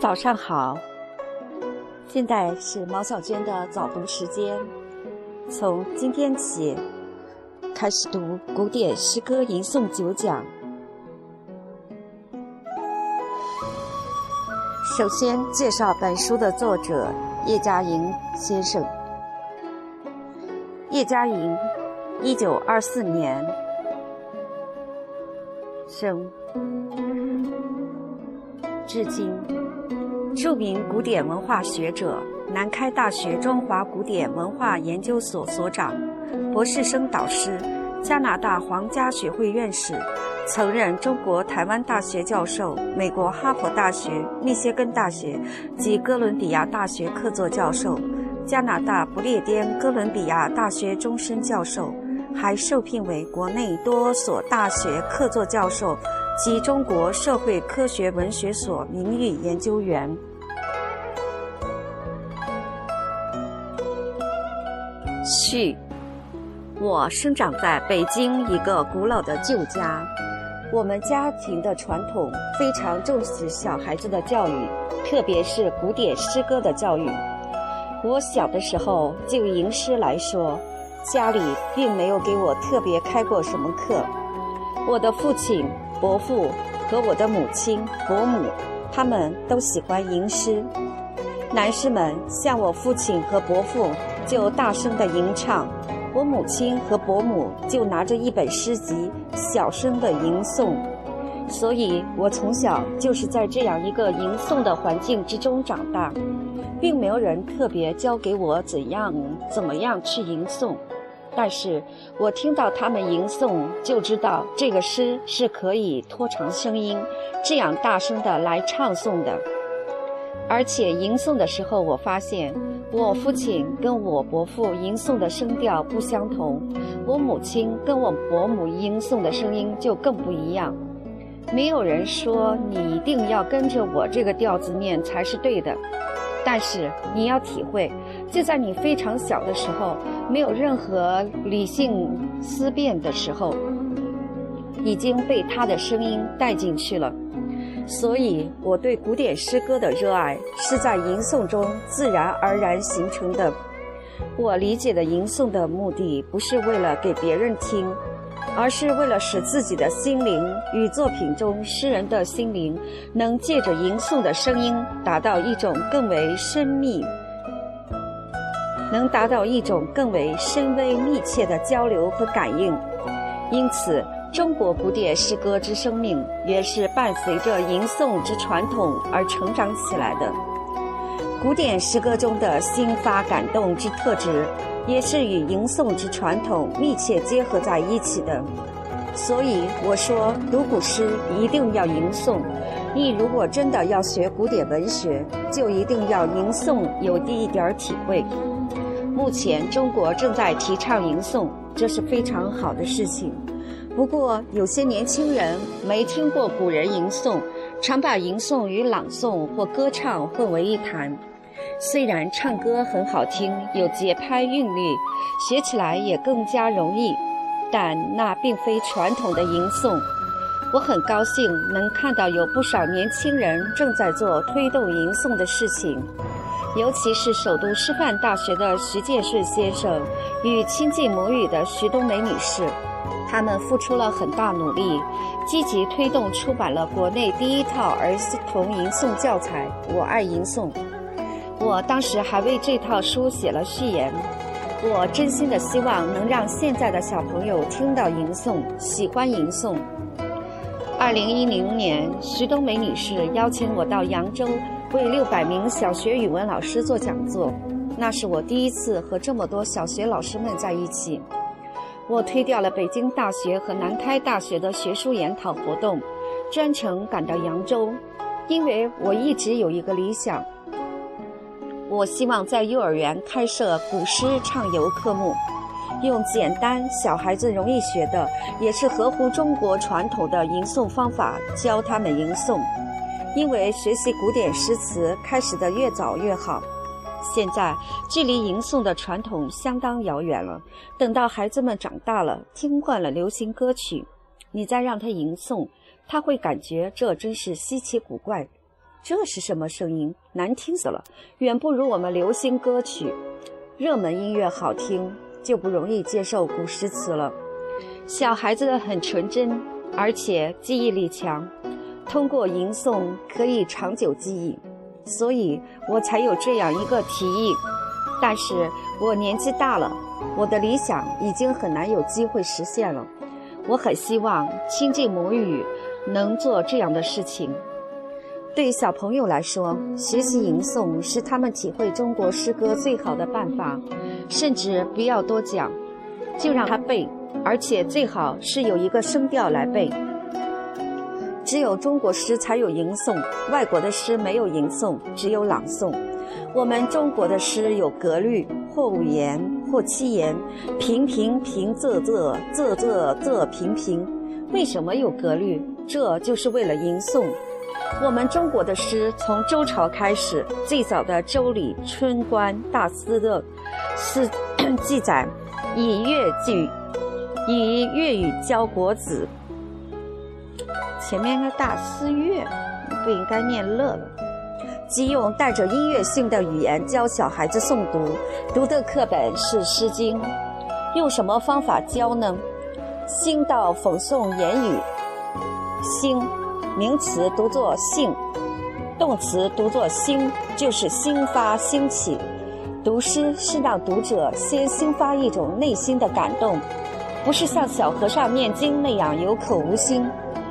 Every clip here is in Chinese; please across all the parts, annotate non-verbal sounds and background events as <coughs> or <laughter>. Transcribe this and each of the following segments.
早上好，现在是毛小娟的早读时间。从今天起，开始读古典诗歌吟诵九讲。首先介绍本书的作者叶嘉莹先生。叶嘉莹，一九二四年生，至今。著名古典文化学者，南开大学中华古典文化研究所所长，博士生导师，加拿大皇家学会院士，曾任中国台湾大学教授，美国哈佛大学、密歇根大学及哥伦比亚大学客座教授，加拿大不列颠哥伦比亚大学终身教授，还受聘为国内多所大学客座教授。及中国社会科学文学所名誉研究员。序：我生长在北京一个古老的旧家，我们家庭的传统非常重视小孩子的教育，特别是古典诗歌的教育。我小的时候就吟诗来说，家里并没有给我特别开过什么课。我的父亲。伯父和我的母亲、伯母，他们都喜欢吟诗。男士们像我父亲和伯父就大声的吟唱，我母亲和伯母就拿着一本诗集小声的吟诵。所以我从小就是在这样一个吟诵的环境之中长大，并没有人特别教给我怎样怎么样去吟诵。但是我听到他们吟诵，就知道这个诗是可以拖长声音，这样大声的来唱诵的。而且吟诵的时候，我发现我父亲跟我伯父吟诵的声调不相同，我母亲跟我伯母吟诵的声音就更不一样。没有人说你一定要跟着我这个调子念才是对的。但是你要体会，就在你非常小的时候，没有任何理性思辨的时候，已经被他的声音带进去了。所以，我对古典诗歌的热爱是在吟诵中自然而然形成的。我理解的吟诵的目的，不是为了给别人听。而是为了使自己的心灵与作品中诗人的心灵，能借着吟诵的声音达到一种更为深密，能达到一种更为深微密切的交流和感应。因此，中国古典诗歌之生命也是伴随着吟诵之传统而成长起来的。古典诗歌中的心发感动之特质。也是与吟诵之传统密切结合在一起的，所以我说读古诗一定要吟诵。你如果真的要学古典文学，就一定要吟诵有第一点体会。目前中国正在提倡吟诵，这是非常好的事情。不过有些年轻人没听过古人吟诵，常把吟诵与朗诵或歌唱混为一谈。虽然唱歌很好听，有节拍韵律，学起来也更加容易，但那并非传统的吟诵。我很高兴能看到有不少年轻人正在做推动吟诵的事情，尤其是首都师范大学的徐建顺先生与亲近母语的徐冬梅女士，他们付出了很大努力，积极推动出版了国内第一套儿童吟诵教材《我爱吟诵》。我当时还为这套书写了序言。我真心的希望能让现在的小朋友听到吟诵，喜欢吟诵。二零一零年，徐冬梅女士邀请我到扬州为六百名小学语文老师做讲座，那是我第一次和这么多小学老师们在一起。我推掉了北京大学和南开大学的学术研讨活动，专程赶到扬州，因为我一直有一个理想。我希望在幼儿园开设古诗畅游科目，用简单、小孩子容易学的，也是合乎中国传统的吟诵方法教他们吟诵。因为学习古典诗词开始的越早越好。现在距离吟诵的传统相当遥远了。等到孩子们长大了，听惯了流行歌曲，你再让他吟诵，他会感觉这真是稀奇古怪。这是什么声音？难听死了，远不如我们流行歌曲。热门音乐好听，就不容易接受古诗词了。小孩子很纯真，而且记忆力强，通过吟诵可以长久记忆，所以我才有这样一个提议。但是我年纪大了，我的理想已经很难有机会实现了。我很希望亲近母语，能做这样的事情。对小朋友来说，学习吟诵是他们体会中国诗歌最好的办法。甚至不要多讲，就让他背，而且最好是有一个声调来背。只有中国诗才有吟诵，外国的诗没有吟诵，只有朗诵。我们中国的诗有格律，或五言，或七言，平平平仄仄仄仄仄平平。为什么有格律？这就是为了吟诵。我们中国的诗从周朝开始，最早的《周礼》《春官》《大司》的诗 <coughs> 记载，以乐句，以粤语教国子。前面的大司乐不应该念乐了，即用带着音乐性的语言教小孩子诵读，读的课本是《诗经》。用什么方法教呢？兴道讽诵言语，兴。名词读作兴，动词读作兴，就是兴发兴起。读诗是让读者先兴发一种内心的感动，不是像小和尚念经那样有口无心，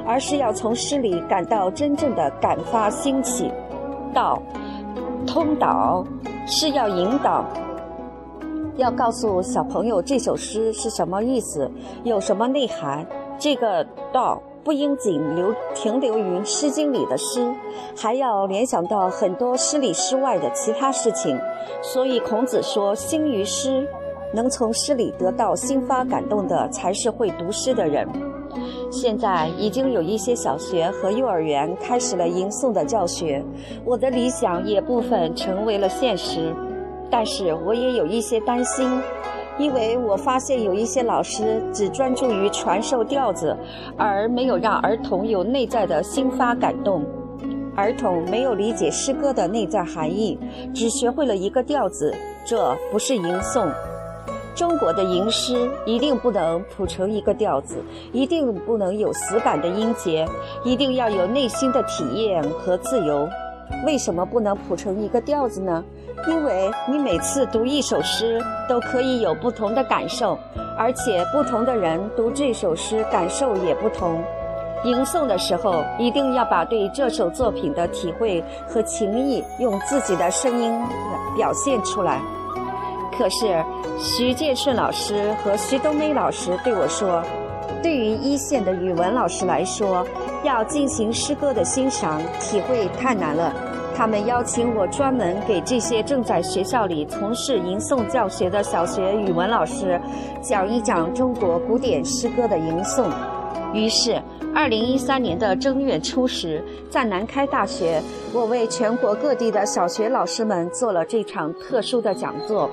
而是要从诗里感到真正的感发兴起。道，通导是要引导，要告诉小朋友这首诗是什么意思，有什么内涵。这个道。不应仅留停留于《诗经》里的诗，还要联想到很多诗里诗外的其他事情。所以孔子说：“兴于诗，能从诗里得到心发感动的，才是会读诗的人。”现在已经有一些小学和幼儿园开始了吟诵的教学，我的理想也部分成为了现实，但是我也有一些担心。因为我发现有一些老师只专注于传授调子，而没有让儿童有内在的心发感动。儿童没有理解诗歌的内在含义，只学会了一个调子，这不是吟诵。中国的吟诗一定不能谱成一个调子，一定不能有死板的音节，一定要有内心的体验和自由。为什么不能谱成一个调子呢？因为你每次读一首诗都可以有不同的感受，而且不同的人读这首诗感受也不同。吟诵的时候一定要把对这首作品的体会和情意用自己的声音表现出来。可是徐建顺老师和徐冬梅老师对我说，对于一线的语文老师来说，要进行诗歌的欣赏体会太难了。他们邀请我专门给这些正在学校里从事吟诵教学的小学语文老师讲一讲中国古典诗歌的吟诵。于是，二零一三年的正月初十，在南开大学，我为全国各地的小学老师们做了这场特殊的讲座。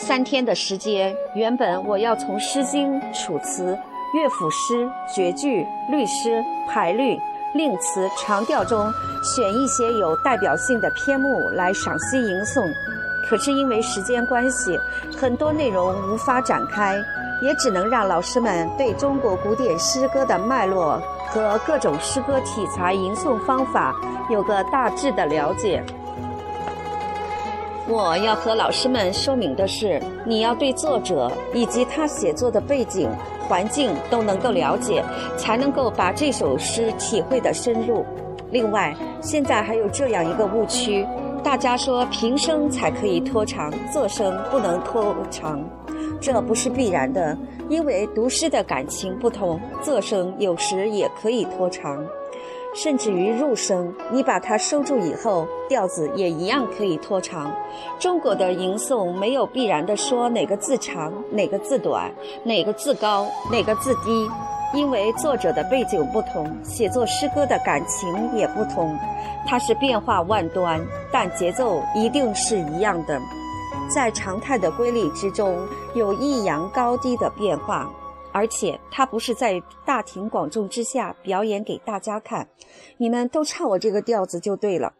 三天的时间，原本我要从《诗经》《楚辞》《乐府诗》《绝句》《律诗》《排律》。令词长调中选一些有代表性的篇目来赏析吟诵，可是因为时间关系，很多内容无法展开，也只能让老师们对中国古典诗歌的脉络和各种诗歌题材吟诵方法有个大致的了解。我要和老师们说明的是，你要对作者以及他写作的背景。环境都能够了解，才能够把这首诗体会的深入。另外，现在还有这样一个误区：大家说平声才可以拖长，仄声不能拖长，这不是必然的，因为读诗的感情不同，仄声有时也可以拖长。甚至于入声，你把它收住以后，调子也一样可以拖长。中国的吟诵没有必然的说哪个字长，哪个字短，哪个字高，哪个字低，因为作者的背景不同，写作诗歌的感情也不同，它是变化万端，但节奏一定是一样的，在常态的规律之中，有抑扬高低的变化。而且他不是在大庭广众之下表演给大家看，你们都唱我这个调子就对了。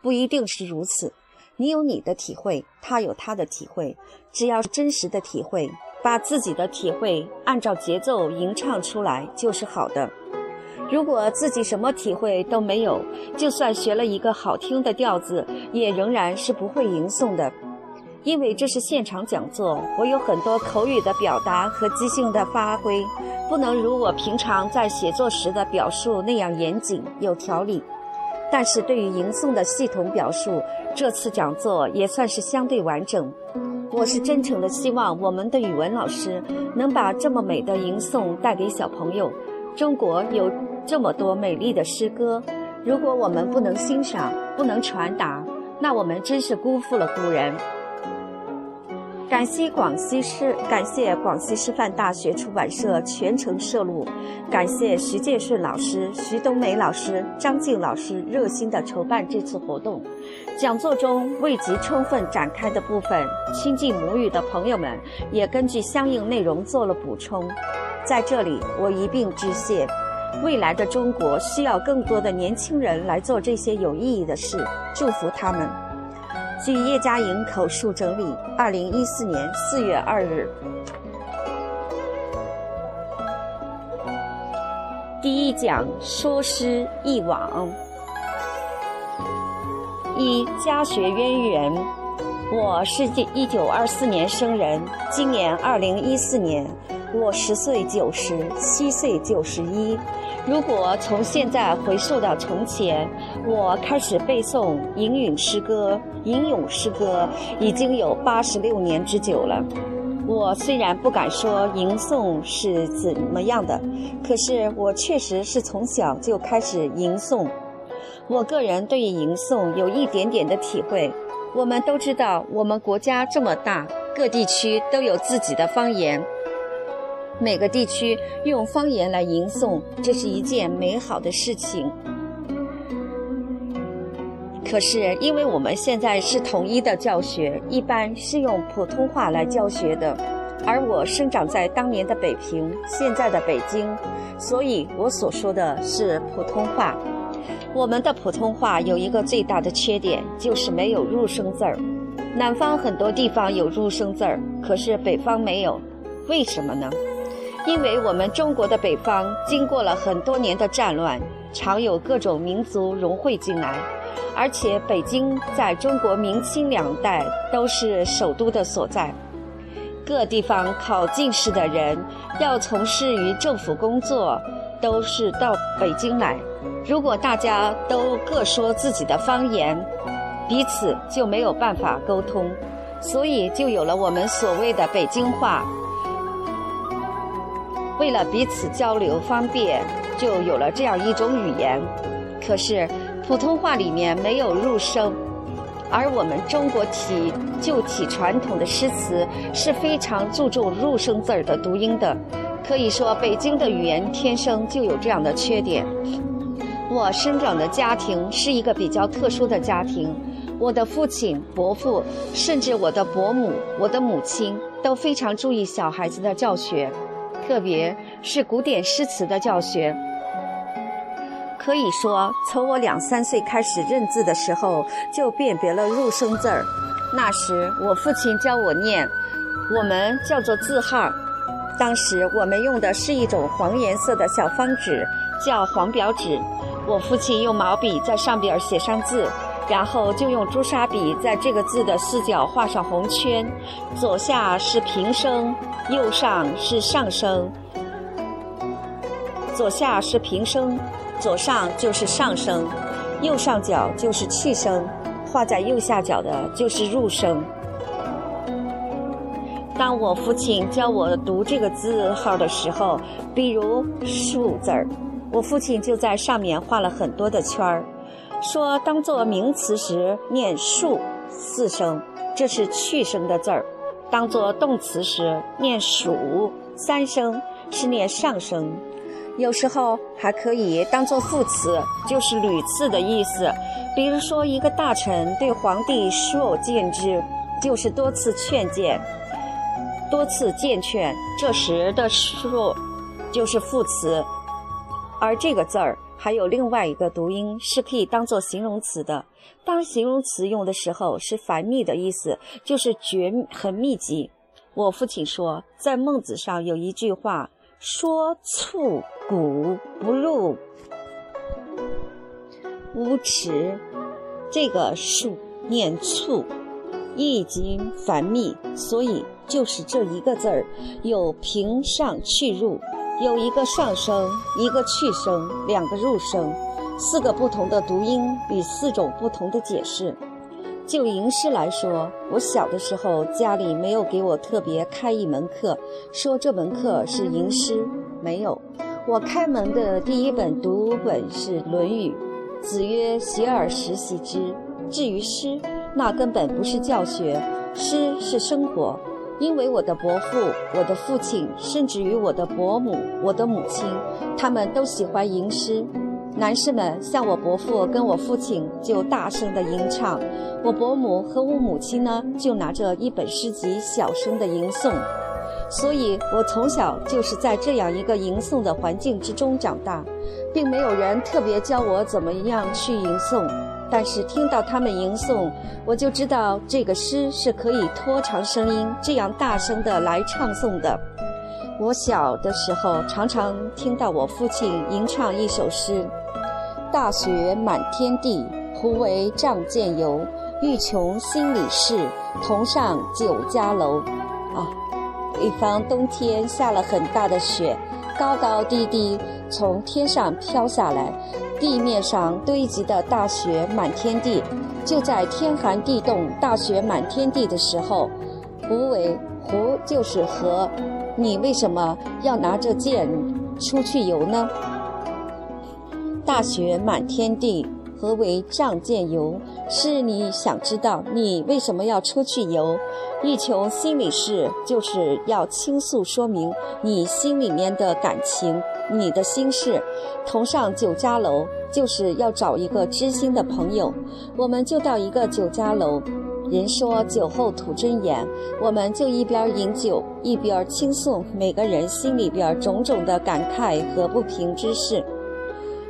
不一定是如此。你有你的体会，他有他的体会，只要是真实的体会，把自己的体会按照节奏吟唱出来就是好的。如果自己什么体会都没有，就算学了一个好听的调子，也仍然是不会吟诵的。因为这是现场讲座，我有很多口语的表达和即兴的发挥，不能如我平常在写作时的表述那样严谨有条理。但是对于吟诵的系统表述，这次讲座也算是相对完整。我是真诚的希望我们的语文老师能把这么美的吟诵带给小朋友。中国有这么多美丽的诗歌，如果我们不能欣赏、不能传达，那我们真是辜负了古人。感谢广西师，感谢广西师范大学出版社全程摄录，感谢徐建顺老师、徐冬梅老师、张静老师热心的筹办这次活动。讲座中未及充分展开的部分，亲近母语的朋友们也根据相应内容做了补充。在这里，我一并致谢。未来的中国需要更多的年轻人来做这些有意义的事，祝福他们。据叶嘉莹口述整理，二零一四年四月二日，第一讲说诗忆往。一家学渊源，我是一九二四年生人，今年二零一四年，我十岁九十，七岁九十一。如果从现在回溯到从前，我开始背诵吟咏诗歌，吟咏诗歌已经有八十六年之久了。我虽然不敢说吟诵是怎么样的，可是我确实是从小就开始吟诵。我个人对于吟诵有一点点的体会。我们都知道，我们国家这么大，各地区都有自己的方言。每个地区用方言来吟诵，这是一件美好的事情。可是，因为我们现在是统一的教学，一般是用普通话来教学的。而我生长在当年的北平，现在的北京，所以我所说的是普通话。我们的普通话有一个最大的缺点，就是没有入声字儿。南方很多地方有入声字儿，可是北方没有，为什么呢？因为我们中国的北方经过了很多年的战乱，常有各种民族融汇进来，而且北京在中国明清两代都是首都的所在，各地方考进士的人要从事于政府工作，都是到北京来。如果大家都各说自己的方言，彼此就没有办法沟通，所以就有了我们所谓的北京话。为了彼此交流方便，就有了这样一种语言。可是普通话里面没有入声，而我们中国体旧体传统的诗词是非常注重入声字儿的读音的。可以说，北京的语言天生就有这样的缺点。我生长的家庭是一个比较特殊的家庭，我的父亲、伯父，甚至我的伯母、我的母亲都非常注意小孩子的教学。特别是古典诗词的教学，可以说从我两三岁开始认字的时候，就辨别了入声字儿。那时我父亲教我念，我们叫做字号。当时我们用的是一种黄颜色的小方纸，叫黄表纸。我父亲用毛笔在上边写上字。然后就用朱砂笔在这个字的四角画上红圈，左下是平声，右上是上声。左下是平声，左上就是上声，右上角就是去声，画在右下角的就是入声。当我父亲教我读这个字号的时候，比如“树”字儿，我父亲就在上面画了很多的圈儿。说当做名词时念数四声，这是去声的字儿；当做动词时念数三声，是念上声。有时候还可以当做副词，就是屡次的意思。比如说，一个大臣对皇帝数谏之，就是多次劝谏，多次谏劝。这时的数就是副词，而这个字儿。还有另外一个读音是可以当做形容词的。当形容词用的时候是繁密的意思，就是绝很密集。我父亲说，在孟子上有一句话说：“促谷不入乌池。”这个数念促，易经繁密，所以就是这一个字儿，有平上去入。有一个上声，一个去声，两个入声，四个不同的读音与四种不同的解释。就吟诗来说，我小的时候家里没有给我特别开一门课，说这门课是吟诗，没有。我开门的第一本读本是《论语》，子曰：“学而时习之。”至于诗，那根本不是教学，诗是生活。因为我的伯父、我的父亲，甚至于我的伯母、我的母亲，他们都喜欢吟诗。男士们像我伯父跟我父亲就大声的吟唱，我伯母和我母亲呢就拿着一本诗集小声的吟诵。所以我从小就是在这样一个吟诵的环境之中长大，并没有人特别教我怎么样去吟诵。但是听到他们吟诵，我就知道这个诗是可以拖长声音，这样大声的来唱诵的。我小的时候常常听到我父亲吟唱一首诗：“大雪满天地，胡为仗剑游？欲穷千里事，同上九家楼。”啊，一方冬天下了很大的雪，高高低低从天上飘下来。地面上堆积的大雪满天地，就在天寒地冻、大雪满天地的时候，胡为湖就是河，你为什么要拿着剑出去游呢？大雪满天地，何为仗剑游？是你想知道你为什么要出去游？欲求心里事，就是要倾诉说明你心里面的感情。你的心事，同上酒家楼，就是要找一个知心的朋友。我们就到一个酒家楼，人说酒后吐真言，我们就一边饮酒，一边倾诉每个人心里边种种的感慨和不平之事。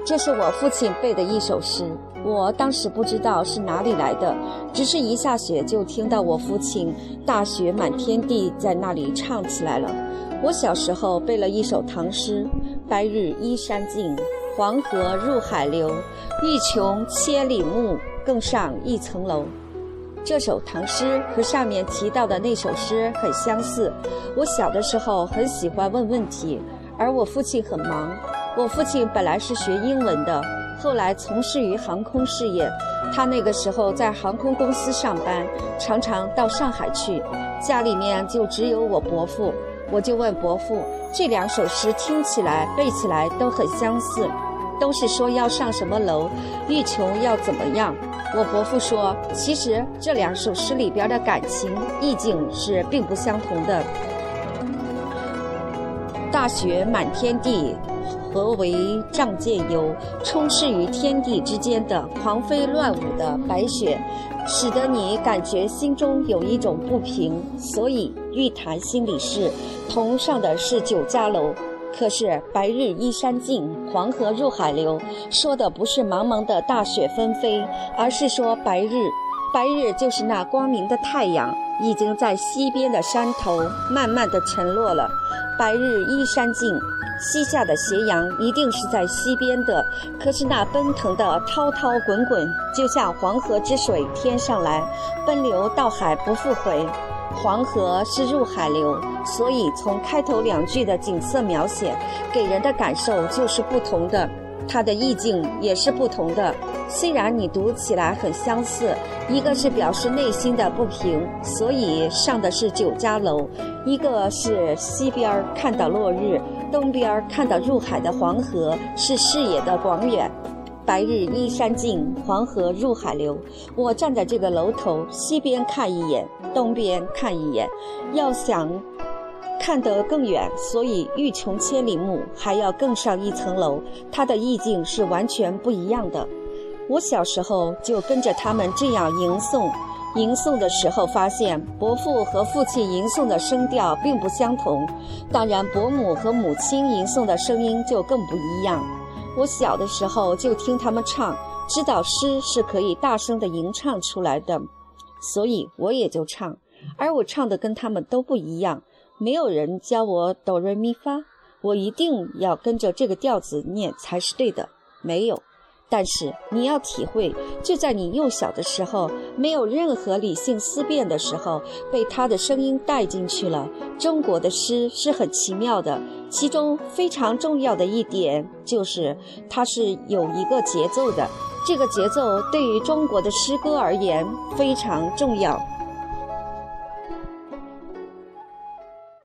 这是我父亲背的一首诗，我当时不知道是哪里来的，只是一下雪就听到我父亲大雪满天地在那里唱起来了。我小时候背了一首唐诗。白日依山尽，黄河入海流。欲穷千里目，更上一层楼。这首唐诗和上面提到的那首诗很相似。我小的时候很喜欢问问题，而我父亲很忙。我父亲本来是学英文的，后来从事于航空事业。他那个时候在航空公司上班，常常到上海去，家里面就只有我伯父。我就问伯父，这两首诗听起来、背起来都很相似，都是说要上什么楼，欲穷要怎么样。我伯父说，其实这两首诗里边的感情意境是并不相同的。大雪满天地。何为仗剑游？充斥于天地之间的狂飞乱舞的白雪，使得你感觉心中有一种不平，所以欲谈心里事。同上的是酒家楼，可是白日依山尽，黄河入海流，说的不是茫茫的大雪纷飞，而是说白日。白日就是那光明的太阳，已经在西边的山头慢慢的沉落了。白日依山尽。西下的斜阳一定是在西边的，可是那奔腾的滔滔滚滚，就像黄河之水天上来，奔流到海不复回。黄河是入海流，所以从开头两句的景色描写，给人的感受就是不同的，它的意境也是不同的。虽然你读起来很相似，一个是表示内心的不平，所以上的是酒家楼；一个是西边看到落日。东边看到入海的黄河，是视野的广远。白日依山尽，黄河入海流。我站在这个楼头，西边看一眼，东边看一眼，要想看得更远，所以欲穷千里目，还要更上一层楼。它的意境是完全不一样的。我小时候就跟着他们这样吟诵。吟诵的时候，发现伯父和父亲吟诵的声调并不相同，当然伯母和母亲吟诵的声音就更不一样。我小的时候就听他们唱，知道诗是可以大声的吟唱出来的，所以我也就唱。而我唱的跟他们都不一样，没有人教我哆瑞咪发，我一定要跟着这个调子念才是对的。没有。但是你要体会，就在你幼小的时候，没有任何理性思辨的时候，被他的声音带进去了。中国的诗是很奇妙的，其中非常重要的一点就是它是有一个节奏的。这个节奏对于中国的诗歌而言非常重要。